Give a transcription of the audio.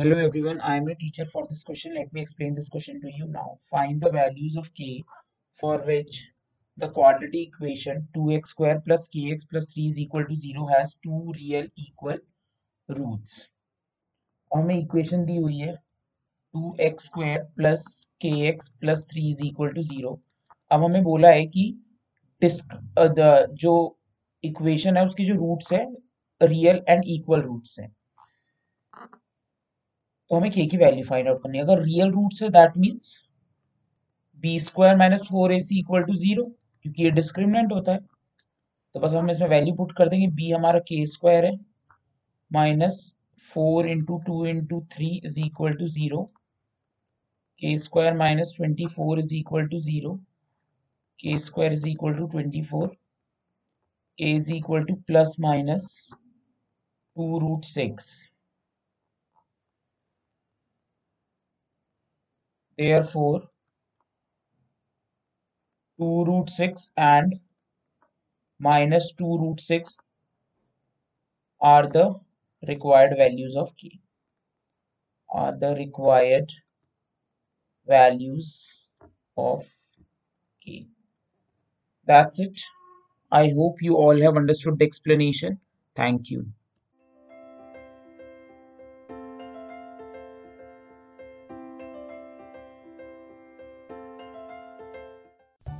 Hello everyone, I am a teacher for this question. Let me explain this question to you now. Find the values of k for which the quadratic equation 2x square plus kx plus 3 is equal to 0 has two real equal roots. हमें equation दी हुई है 2x square plus kx plus 3 is equal to 0. अब हमें बोला है कि disc the जो इक्वेशन है उसके जो रूट्स है रियल एंड इक्वल रूट्स हैं तो हमें के की वैल्यू फाइंड आउट करनी है। अगर रियल रूट है that means b square minus four a c equal to zero क्योंकि ये डिस्क्रिमिनेंट होता है तो बस हम इसमें वैल्यू पुट कर देंगे। बी हमारा के स्क्वायर है minus four into two into three is equal to zero k square minus twenty four is equal to zero k square is equal to twenty four k is equal to plus minus two root six Therefore, 2 root 6 and minus 2 root 6 are the required values of k. Are the required values of k. That's it. I hope you all have understood the explanation. Thank you.